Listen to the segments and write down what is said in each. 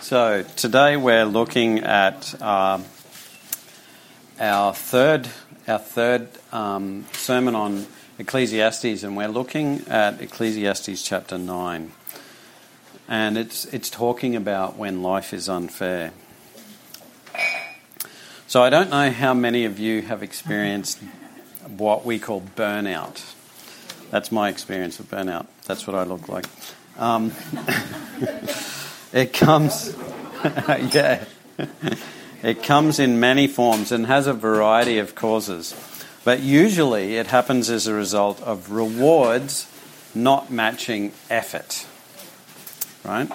So today we're looking at uh, our third our third um, sermon on Ecclesiastes, and we're looking at Ecclesiastes chapter nine, and it's it's talking about when life is unfair. So I don't know how many of you have experienced what we call burnout. That's my experience of burnout. That's what I look like. Um, it comes, yeah, it comes in many forms and has a variety of causes. But usually it happens as a result of rewards not matching effort. Right?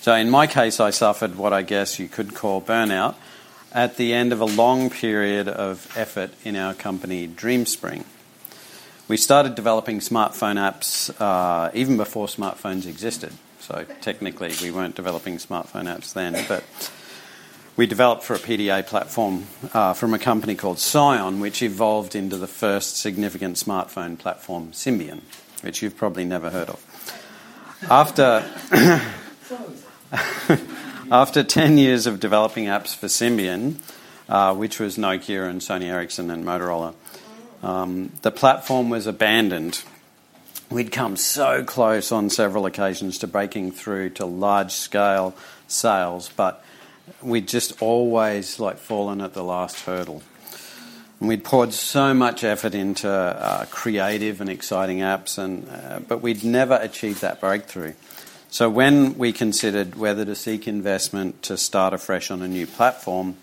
So in my case, I suffered what I guess you could call burnout at the end of a long period of effort in our company, DreamSpring. We started developing smartphone apps uh, even before smartphones existed. So technically, we weren't developing smartphone apps then, but we developed for a PDA platform uh, from a company called Psion, which evolved into the first significant smartphone platform, Symbian, which you've probably never heard of. After after 10 years of developing apps for Symbian, uh, which was Nokia and Sony Ericsson and Motorola, um, the platform was abandoned. We'd come so close on several occasions to breaking through to large scale sales, but we'd just always like fallen at the last hurdle. And we'd poured so much effort into uh, creative and exciting apps, and uh, but we'd never achieved that breakthrough. So when we considered whether to seek investment to start afresh on a new platform,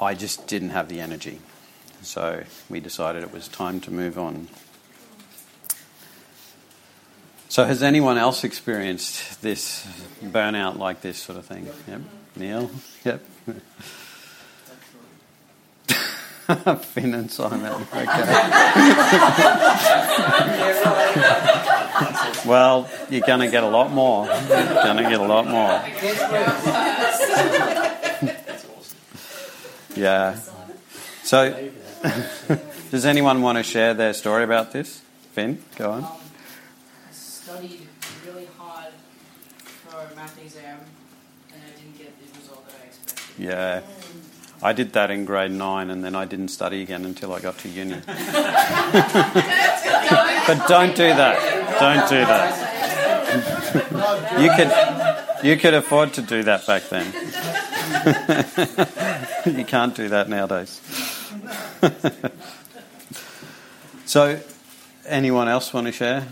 I just didn't have the energy. So we decided it was time to move on. So, has anyone else experienced this burnout like this sort of thing? Yep. Neil? Yep. Finn and Simon. Okay. well, you're going to get a lot more. You're going to get a lot more. yeah. So, does anyone want to share their story about this? Finn, go on. I studied really hard for a math exam and I didn't get the result that I expected. Yeah. I did that in grade nine and then I didn't study again until I got to uni. but don't do that. Don't do that. you could you could afford to do that back then. you can't do that nowadays. so anyone else want to share?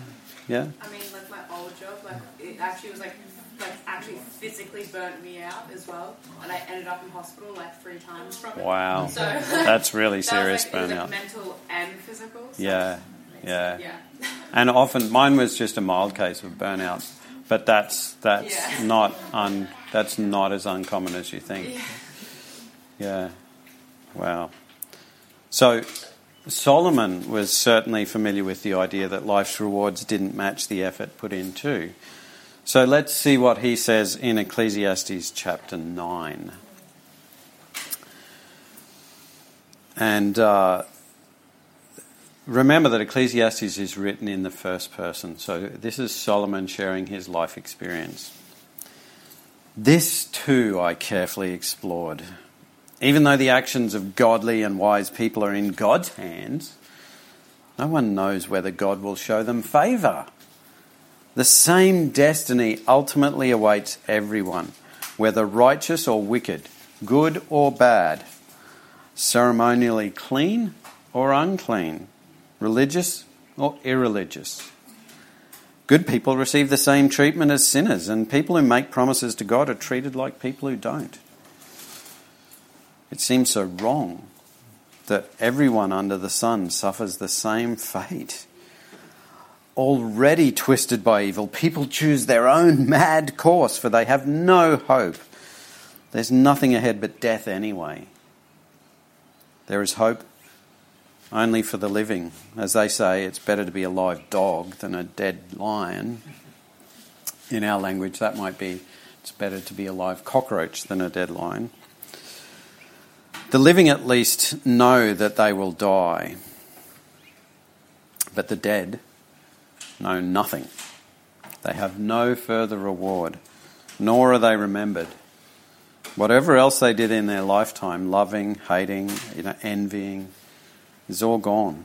Yeah? I mean, like my old job, like it actually was like, like actually physically burnt me out as well, and I ended up in hospital like three times from it. Wow. So That's really that was, serious like, it was, like, burnout. mental and physical. so- Yeah. Yeah. Yeah. And often mine was just a mild case of burnout, but that's that's Yeah. not un, that's not as uncommon as you think. Yeah. Yeah. Wow. So Solomon was certainly familiar with the idea that life's rewards didn't match the effort put in too. So let's see what he says in Ecclesiastes chapter 9. And uh, remember that Ecclesiastes is written in the first person. So this is Solomon sharing his life experience. This too I carefully explored. Even though the actions of godly and wise people are in God's hands, no one knows whether God will show them favour. The same destiny ultimately awaits everyone, whether righteous or wicked, good or bad, ceremonially clean or unclean, religious or irreligious. Good people receive the same treatment as sinners, and people who make promises to God are treated like people who don't. It seems so wrong that everyone under the sun suffers the same fate. Already twisted by evil, people choose their own mad course, for they have no hope. There's nothing ahead but death anyway. There is hope only for the living. As they say, it's better to be a live dog than a dead lion. In our language, that might be it's better to be a live cockroach than a dead lion. The living at least know that they will die, but the dead know nothing. They have no further reward. nor are they remembered. Whatever else they did in their lifetime, loving, hating, you know, envying, is all gone.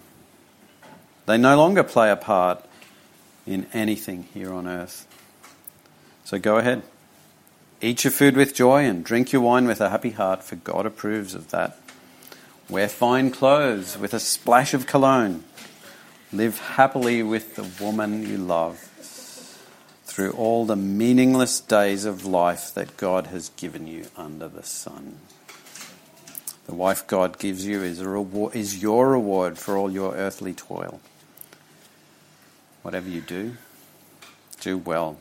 They no longer play a part in anything here on earth. So go ahead. Eat your food with joy and drink your wine with a happy heart, for God approves of that. Wear fine clothes with a splash of cologne. Live happily with the woman you love through all the meaningless days of life that God has given you under the sun. The wife God gives you is, reward, is your reward for all your earthly toil. Whatever you do, do well.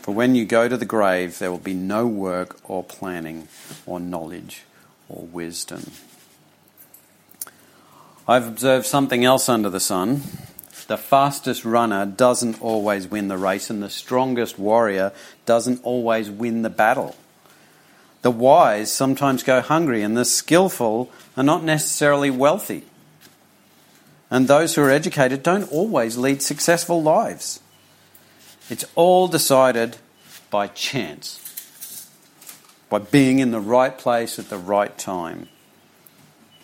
For when you go to the grave, there will be no work or planning or knowledge or wisdom. I've observed something else under the sun. The fastest runner doesn't always win the race, and the strongest warrior doesn't always win the battle. The wise sometimes go hungry, and the skillful are not necessarily wealthy. And those who are educated don't always lead successful lives. It's all decided by chance, by being in the right place at the right time.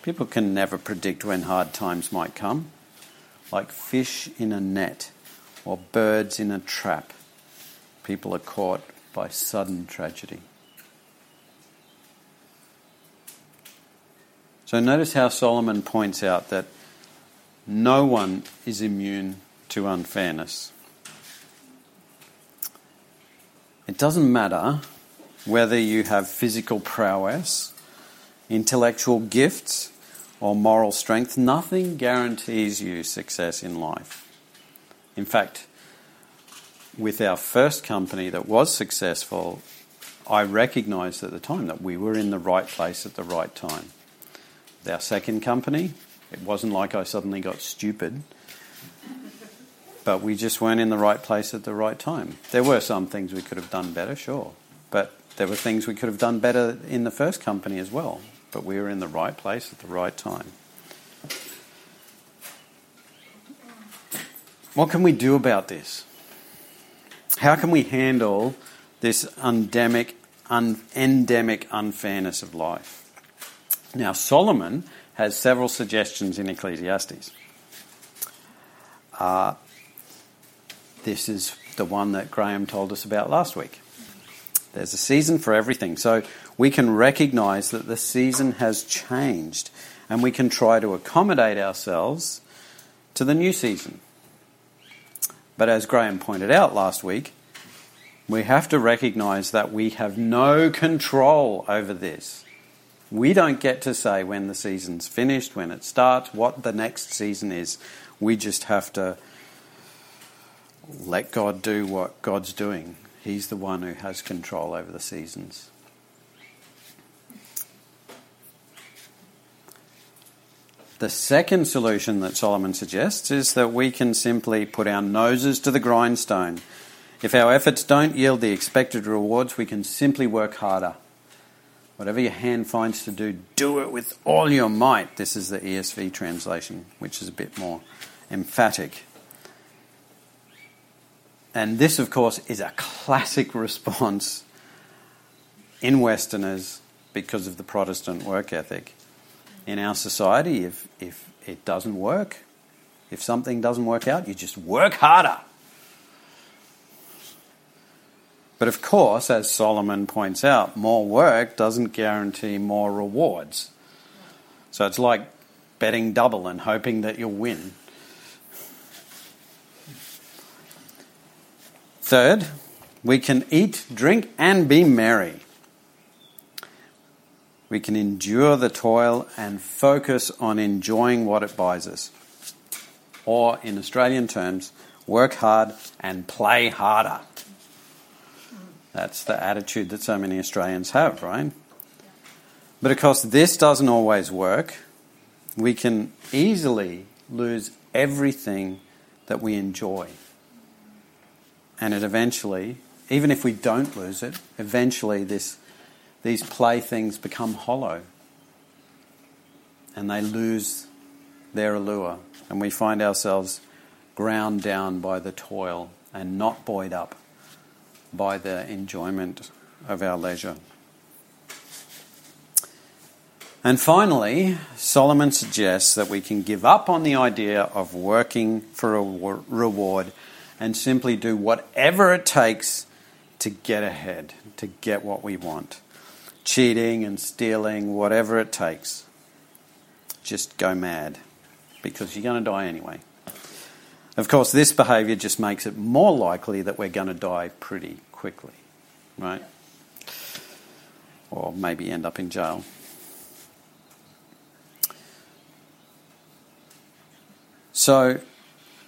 People can never predict when hard times might come, like fish in a net or birds in a trap. People are caught by sudden tragedy. So notice how Solomon points out that no one is immune to unfairness. It doesn't matter whether you have physical prowess, intellectual gifts, or moral strength, nothing guarantees you success in life. In fact, with our first company that was successful, I recognized at the time that we were in the right place at the right time. With our second company, it wasn't like I suddenly got stupid, but we just weren't in the right place at the right time. There were some things we could have done better, sure, but there were things we could have done better in the first company as well but we were in the right place at the right time. What can we do about this? How can we handle this endemic, un- endemic unfairness of life? Now, Solomon has several suggestions in Ecclesiastes. Uh, this is the one that Graham told us about last week. There's a season for everything. So we can recognize that the season has changed and we can try to accommodate ourselves to the new season. But as Graham pointed out last week, we have to recognize that we have no control over this. We don't get to say when the season's finished, when it starts, what the next season is. We just have to let God do what God's doing He's the one who has control over the seasons. The second solution that Solomon suggests is that we can simply put our noses to the grindstone. If our efforts don't yield the expected rewards, we can simply work harder. Whatever your hand finds to do, do it with all your might. This is the ESV translation, which is a bit more emphatic. And this, of course, is a classic response in Westerners because of the Protestant work ethic. In our society, if, if it doesn't work, if something doesn't work out, you just work harder. But of course, as Solomon points out, more work doesn't guarantee more rewards. So it's like betting double and hoping that you'll win. Third, we can eat, drink, and be merry. We can endure the toil and focus on enjoying what it buys us. Or, in Australian terms, work hard and play harder. That's the attitude that so many Australians have, right? But of course, this doesn't always work. We can easily lose everything that we enjoy and it eventually, even if we don't lose it, eventually this, these playthings become hollow and they lose their allure, and we find ourselves ground down by the toil and not buoyed up by the enjoyment of our leisure. And finally, Solomon suggests that we can give up on the idea of working for a reward and simply do whatever it takes to get ahead, to get what we want. Cheating and stealing, whatever it takes. Just go mad because you're going to die anyway. Of course, this behaviour just makes it more likely that we're going to die pretty quickly, right? Or maybe end up in jail. So,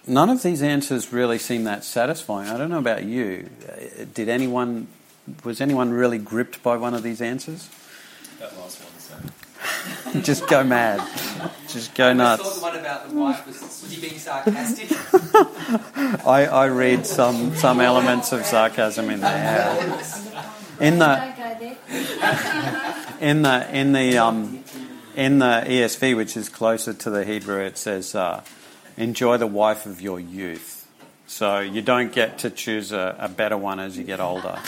none of these answers really seem that satisfying. I don't know about you. Did anyone, was anyone really gripped by one of these answers? That last one, so. Just go mad. Just go nuts. I thought the one about the wife was, being sarcastic? I, I read some, some elements of sarcasm in there. In the in the in the um, in the ESV, which is closer to the Hebrew, it says. Uh, enjoy the wife of your youth. So you don't get to choose a, a better one as you get older.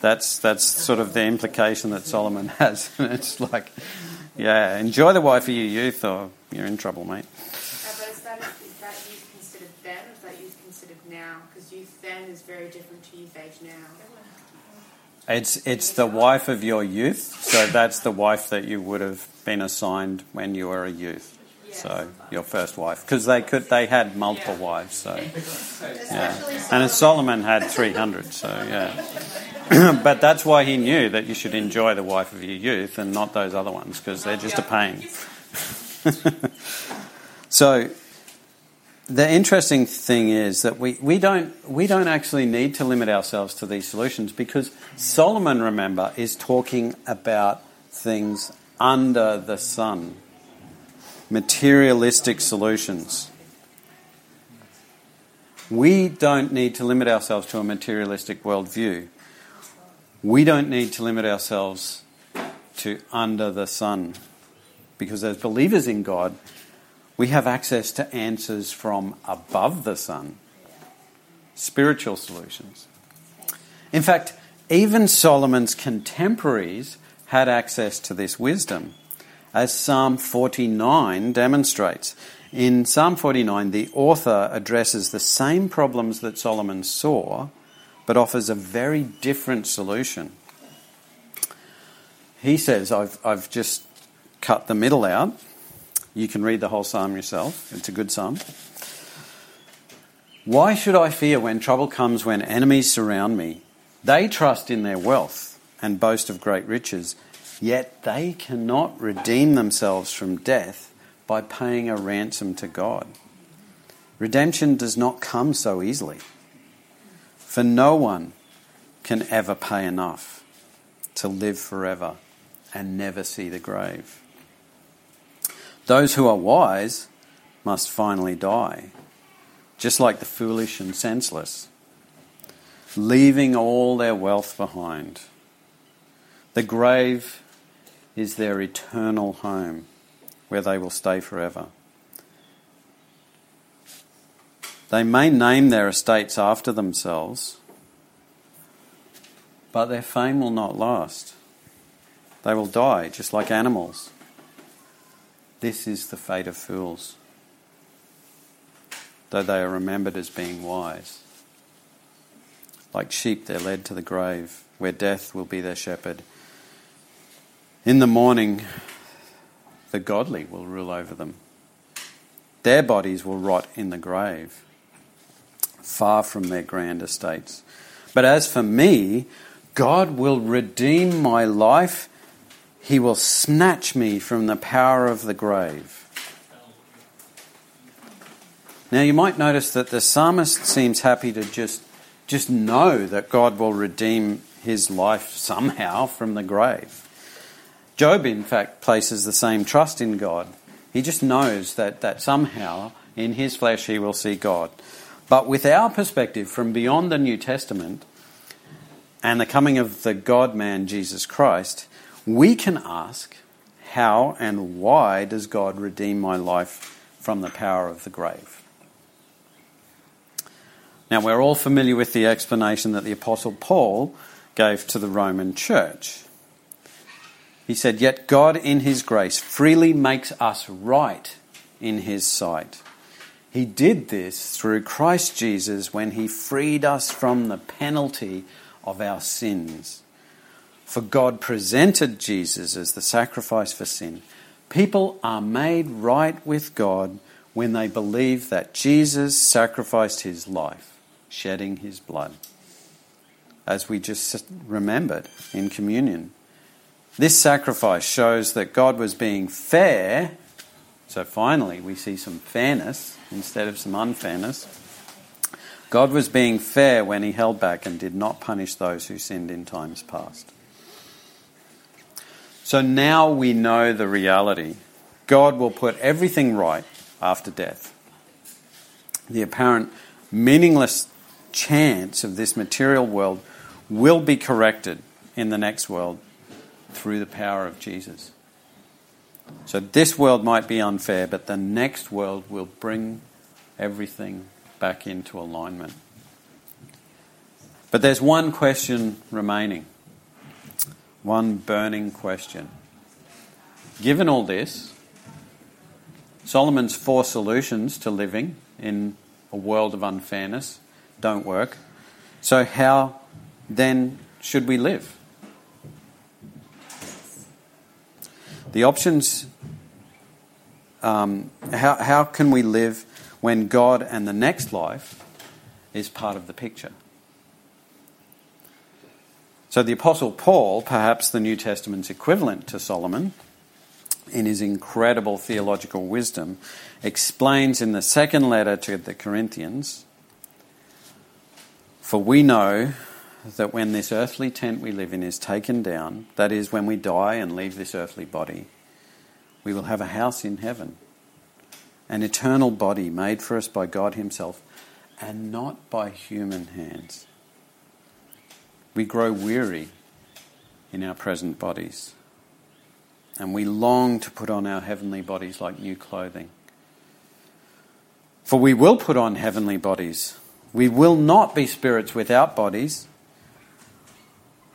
That's that's sort of the implication that Solomon has. it's like, yeah, enjoy the wife of your youth, or you're in trouble, mate. Uh, but is that, is that youth considered then, or is that youth considered now? Because youth then is very different to youth age now. It's it's the wife of your youth, so that's the wife that you would have been assigned when you were a youth. So your first wife, because they could, they had multiple wives. So yeah, and Solomon had three hundred. So yeah, but that's why he knew that you should enjoy the wife of your youth and not those other ones because they're just a pain. so the interesting thing is that we, we don't we don't actually need to limit ourselves to these solutions because Solomon, remember, is talking about things under the sun materialistic solutions. We don't need to limit ourselves to a materialistic worldview. We don't need to limit ourselves to under the sun. Because as believers in God, we have access to answers from above the sun, spiritual solutions. In fact, even Solomon's contemporaries had access to this wisdom as Psalm 49 demonstrates. In Psalm 49, the author addresses the same problems that Solomon saw, but offers a very different solution. He says, I've, I've just cut the middle out. You can read the whole psalm yourself, it's a good psalm. Why should I fear when trouble comes when enemies surround me? They trust in their wealth and boast of great riches. Yet they cannot redeem themselves from death by paying a ransom to God. Redemption does not come so easily, for no one can ever pay enough to live forever and never see the grave. Those who are wise must finally die, just like the foolish and senseless, leaving all their wealth behind. The grave is their eternal home where they will stay forever. They may name their estates after themselves, but their fame will not last. They will die just like animals. This is the fate of fools, though they are remembered as being wise. Like sheep, they're led to the grave, where death will be their shepherd in the morning, the godly will rule over them. Their bodies will rot in the grave, far from their grand estates. But as for me, God will redeem my life. He will snatch me from the power of the grave. Now you might notice that the psalmist seems happy to just just know that God will redeem his life somehow from the grave. Job, in fact, places the same trust in God. He just knows that, that somehow in his flesh he will see God. But with our perspective from beyond the New Testament and the coming of the God man Jesus Christ, we can ask, how and why does God redeem my life from the power of the grave? Now, we're all familiar with the explanation that the Apostle Paul gave to the Roman church. He said, Yet God, in His grace, freely makes us right in His sight. He did this through Christ Jesus when He freed us from the penalty of our sins. For God presented Jesus as the sacrifice for sin. People are made right with God when they believe that Jesus sacrificed His life, shedding His blood, as we just remembered in communion. This sacrifice shows that God was being fair. So finally, we see some fairness instead of some unfairness. God was being fair when he held back and did not punish those who sinned in times past. So now we know the reality. God will put everything right after death. The apparent meaningless chance of this material world will be corrected in the next world through the power of Jesus. So this world might be unfair, but the next world will bring everything back into alignment. But there's one question remaining, one burning question. Given all this, Solomon's four solutions to living in a world of unfairness don't work. So, how then should we live? The options um, how, how can we live when God and the next life is part of the picture? So, the Apostle Paul, perhaps the New Testament's equivalent to Solomon, in his incredible theological wisdom, explains in the second letter to the Corinthians For we know that when this earthly tent we live in is taken down, that is, when we die and leave this earthly body, we will have a house in heaven, an eternal body made for us by God Himself, and not by human hands. We grow weary in our present bodies, and we long to put on our heavenly bodies like new clothing. For we will put on heavenly bodies. We will not be spirits without bodies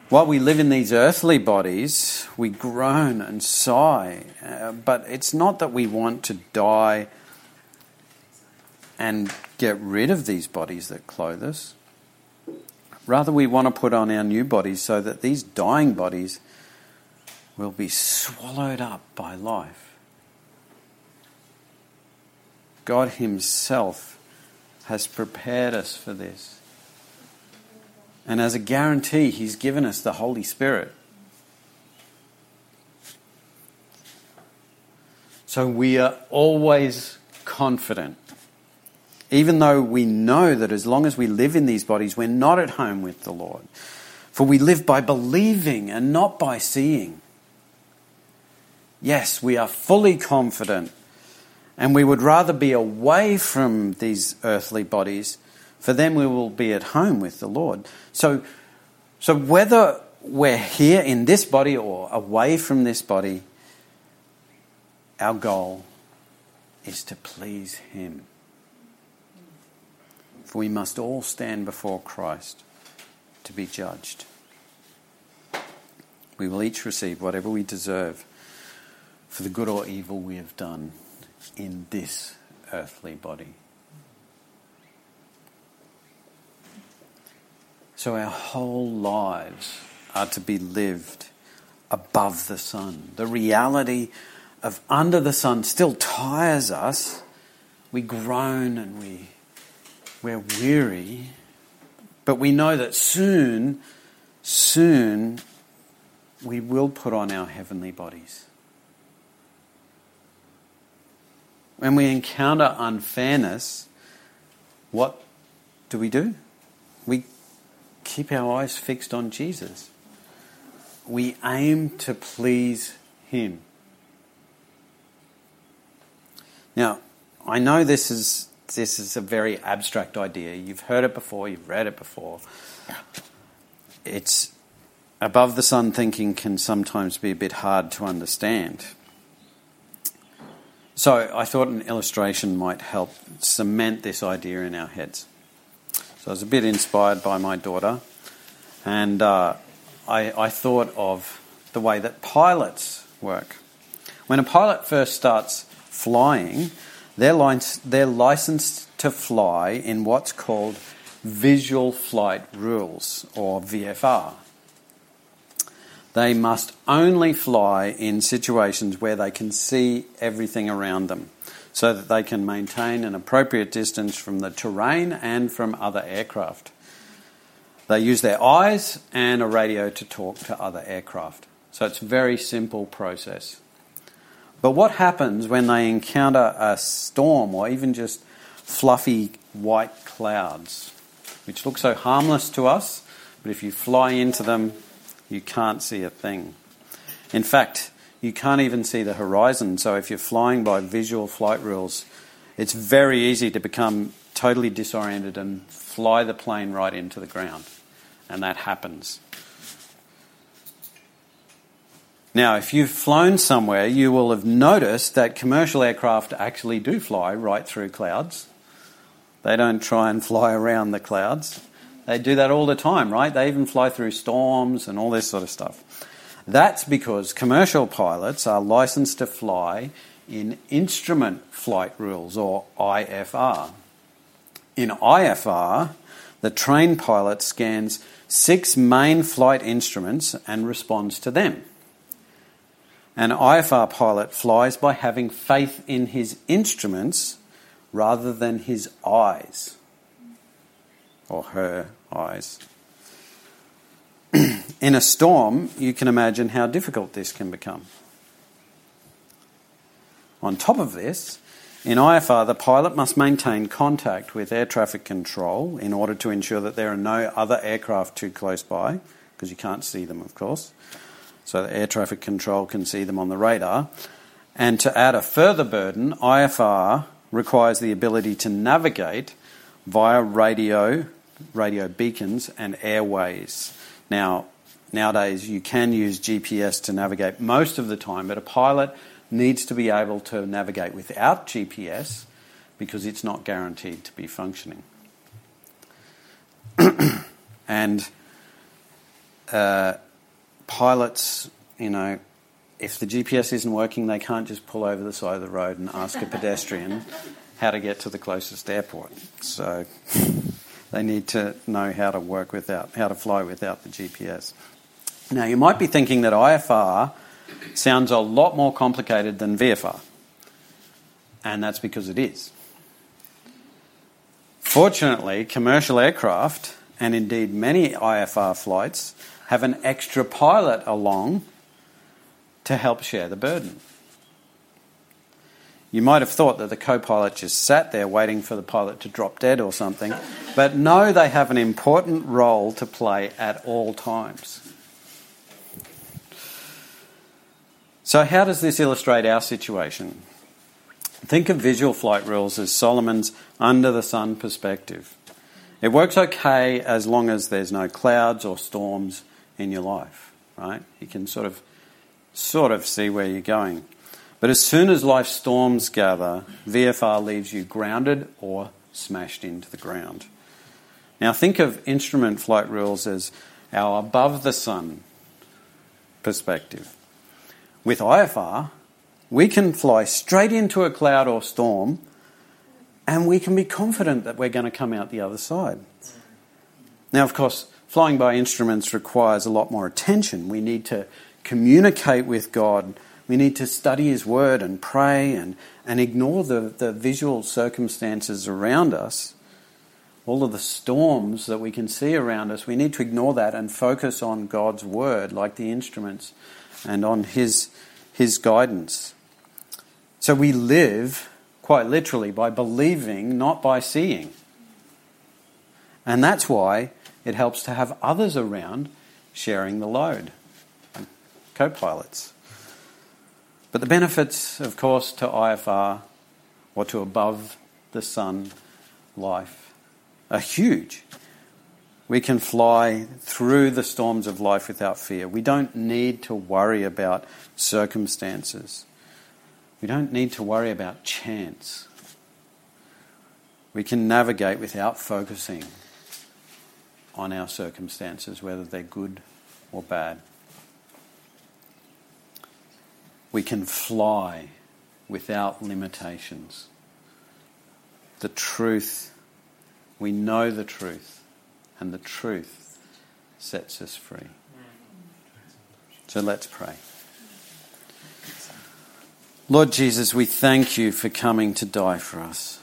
while we live in these earthly bodies, we groan and sigh, uh, but it's not that we want to die and get rid of these bodies that clothe us. Rather, we want to put on our new bodies so that these dying bodies will be swallowed up by life. God Himself has prepared us for this. And as a guarantee, He's given us the Holy Spirit. So we are always confident. Even though we know that as long as we live in these bodies, we're not at home with the Lord. For we live by believing and not by seeing. Yes, we are fully confident, and we would rather be away from these earthly bodies for then we will be at home with the Lord. So, so whether we're here in this body or away from this body, our goal is to please Him. For we must all stand before Christ to be judged. We will each receive whatever we deserve for the good or evil we have done in this earthly body. So our whole lives are to be lived above the sun. The reality of under the sun still tires us. We groan and we, we're weary. But we know that soon, soon, we will put on our heavenly bodies. When we encounter unfairness, what do we do? We keep our eyes fixed on Jesus. We aim to please Him. Now, I know this is this is a very abstract idea. You've heard it before, you've read it before. It's above the sun thinking can sometimes be a bit hard to understand. So I thought an illustration might help cement this idea in our heads. So I was a bit inspired by my daughter, and uh, I, I thought of the way that pilots work. When a pilot first starts flying, they're, they're licensed to fly in what's called visual flight rules, or VFR. They must only fly in situations where they can see everything around them so that they can maintain an appropriate distance from the terrain and from other aircraft. They use their eyes and a radio to talk to other aircraft. So it's a very simple process. But what happens when they encounter a storm or even just fluffy white clouds, which look so harmless to us, but if you fly into them, you can't see a thing. In fact, you can't even see the horizon. So if you're flying by visual flight rules, it's very easy to become totally disoriented and fly the plane right into the ground. And that happens. Now, if you've flown somewhere, you will have noticed that commercial aircraft actually do fly right through clouds. They don't try and fly around the clouds. They do that all the time, right? They even fly through storms and all this sort of stuff. That's because commercial pilots are licensed to fly in instrument flight rules or IFR. In IFR, the trained pilot scans six main flight instruments and responds to them. An IFR pilot flies by having faith in his instruments rather than his eyes or her eyes. in a storm, you can imagine how difficult this can become. On top of this, in IFR, the pilot must maintain contact with air traffic control in order to ensure that there are no other aircraft too close by, because you can't see them, of course. So the air traffic control can see them on the radar. And to add a further burden, IFR requires the ability to navigate via radio, radio beacons, and airways. Now, nowadays you can use GPS to navigate most of the time, but a pilot needs to be able to navigate without GPS because it's not guaranteed to be functioning. and uh, pilots, you know, if the GPS isn't working, they can't just pull over the side of the road and ask a pedestrian how to get to the closest airport. So they need to know how to work without, how to fly without the GPS. Now, you might be thinking that IFR sounds a lot more complicated than VFR, and that's because it is. Fortunately, commercial aircraft, and indeed many IFR flights, have an extra pilot along to help share the burden. You might have thought that the co pilot just sat there waiting for the pilot to drop dead or something, but no, they have an important role to play at all times. So, how does this illustrate our situation? Think of visual flight rules as Solomon's under the sun perspective. It works okay as long as there's no clouds or storms in your life, right? You can sort of sort of see where you're going. But as soon as life storms gather, VFR leaves you grounded or smashed into the ground. Now, think of instrument flight rules as our above the sun perspective. With IFR, we can fly straight into a cloud or storm and we can be confident that we're going to come out the other side. Now, of course, flying by instruments requires a lot more attention. We need to communicate with God we need to study His Word and pray and, and ignore the, the visual circumstances around us, all of the storms that we can see around us. We need to ignore that and focus on God's Word, like the instruments, and on His, His guidance. So we live, quite literally, by believing, not by seeing. And that's why it helps to have others around sharing the load, co pilots. But the benefits, of course, to IFR or to above the sun life are huge. We can fly through the storms of life without fear. We don't need to worry about circumstances. We don't need to worry about chance. We can navigate without focusing on our circumstances, whether they're good or bad. We can fly without limitations. The truth, we know the truth, and the truth sets us free. So let's pray. Lord Jesus, we thank you for coming to die for us.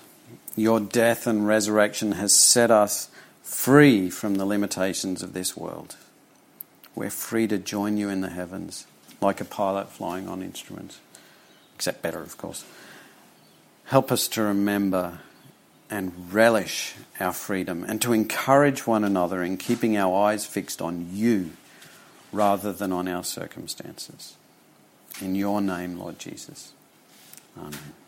Your death and resurrection has set us free from the limitations of this world. We're free to join you in the heavens, like a pilot flying on instruments, except better, of course. Help us to remember and relish our freedom and to encourage one another in keeping our eyes fixed on you rather than on our circumstances. In your name, Lord Jesus. Amen.